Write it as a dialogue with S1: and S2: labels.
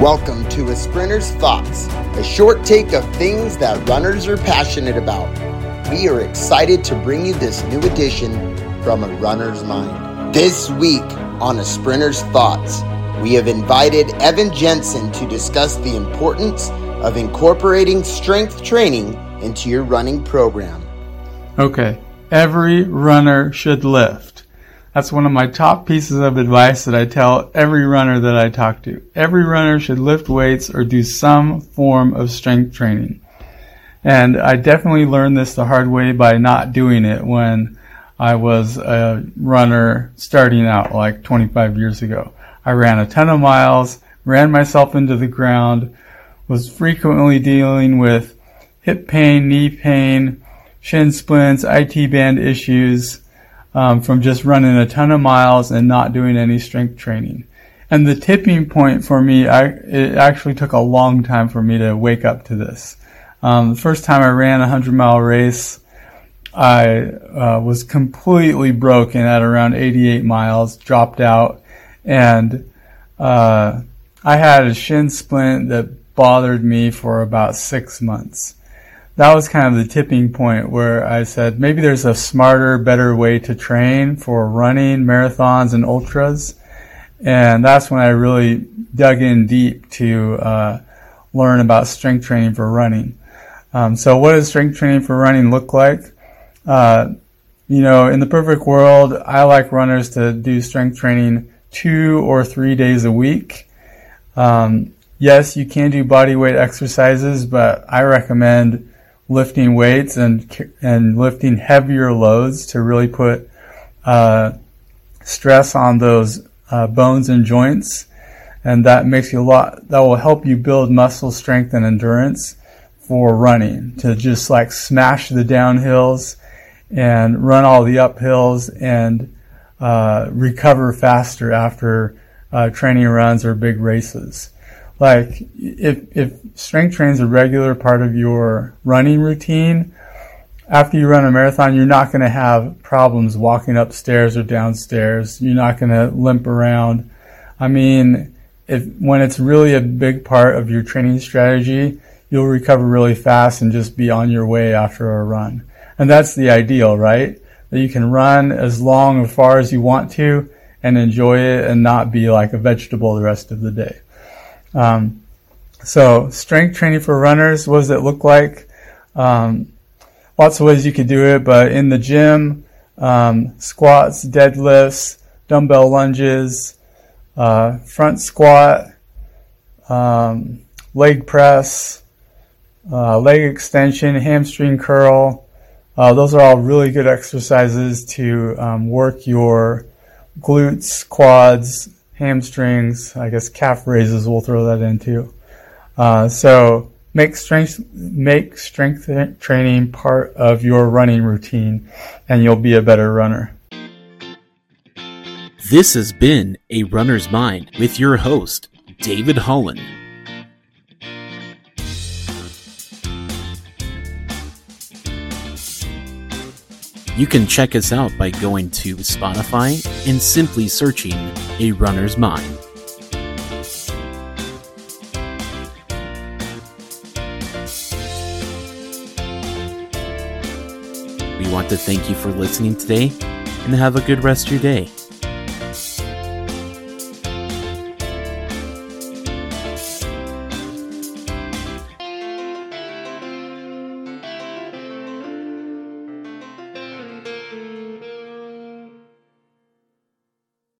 S1: Welcome to A Sprinter's Thoughts, a short take of things that runners are passionate about. We are excited to bring you this new edition from a runner's mind. This week on A Sprinter's Thoughts, we have invited Evan Jensen to discuss the importance of incorporating strength training into your running program.
S2: Okay, every runner should lift. That's one of my top pieces of advice that I tell every runner that I talk to. Every runner should lift weights or do some form of strength training. And I definitely learned this the hard way by not doing it when I was a runner starting out like 25 years ago. I ran a ton of miles, ran myself into the ground, was frequently dealing with hip pain, knee pain, shin splints, IT band issues um, from just running a ton of miles and not doing any strength training. And the tipping point for me, I, it actually took a long time for me to wake up to this. Um, the first time I ran a 100 mile race, I uh, was completely broken at around 88 miles, dropped out, and uh, I had a shin splint that bothered me for about six months. That was kind of the tipping point where I said maybe there's a smarter, better way to train for running, marathons, and ultras. And that's when I really dug in deep to uh, learn about strength training for running. Um, so, what does strength training for running look like? Uh, you know, in the perfect world, I like runners to do strength training two or three days a week. Um, yes, you can do body weight exercises, but I recommend lifting weights and and lifting heavier loads to really put uh, stress on those uh, bones and joints, and that makes you a lot. That will help you build muscle strength and endurance for running. To just like smash the downhills and run all the uphills and uh, recover faster after uh, training runs or big races. Like if if strength training is a regular part of your running routine, after you run a marathon, you're not going to have problems walking upstairs or downstairs. You're not going to limp around. I mean, if when it's really a big part of your training strategy, you'll recover really fast and just be on your way after a run. And that's the ideal, right? That you can run as long or far as you want to and enjoy it and not be like a vegetable the rest of the day. Um, so strength training for runners, what does it look like? Um, lots of ways you could do it, but in the gym, um, squats, deadlifts, dumbbell lunges, uh, front squat, um, leg press, uh, leg extension, hamstring curl. Uh, those are all really good exercises to um, work your glutes, quads, hamstrings, I guess calf raises. We'll throw that in too. Uh, so make strength make strength training part of your running routine, and you'll be a better runner.
S3: This has been a runner's mind with your host David Holland. You can check us out by going to Spotify and simply searching A Runner's Mind. We want to thank you for listening today and have a good rest of your day.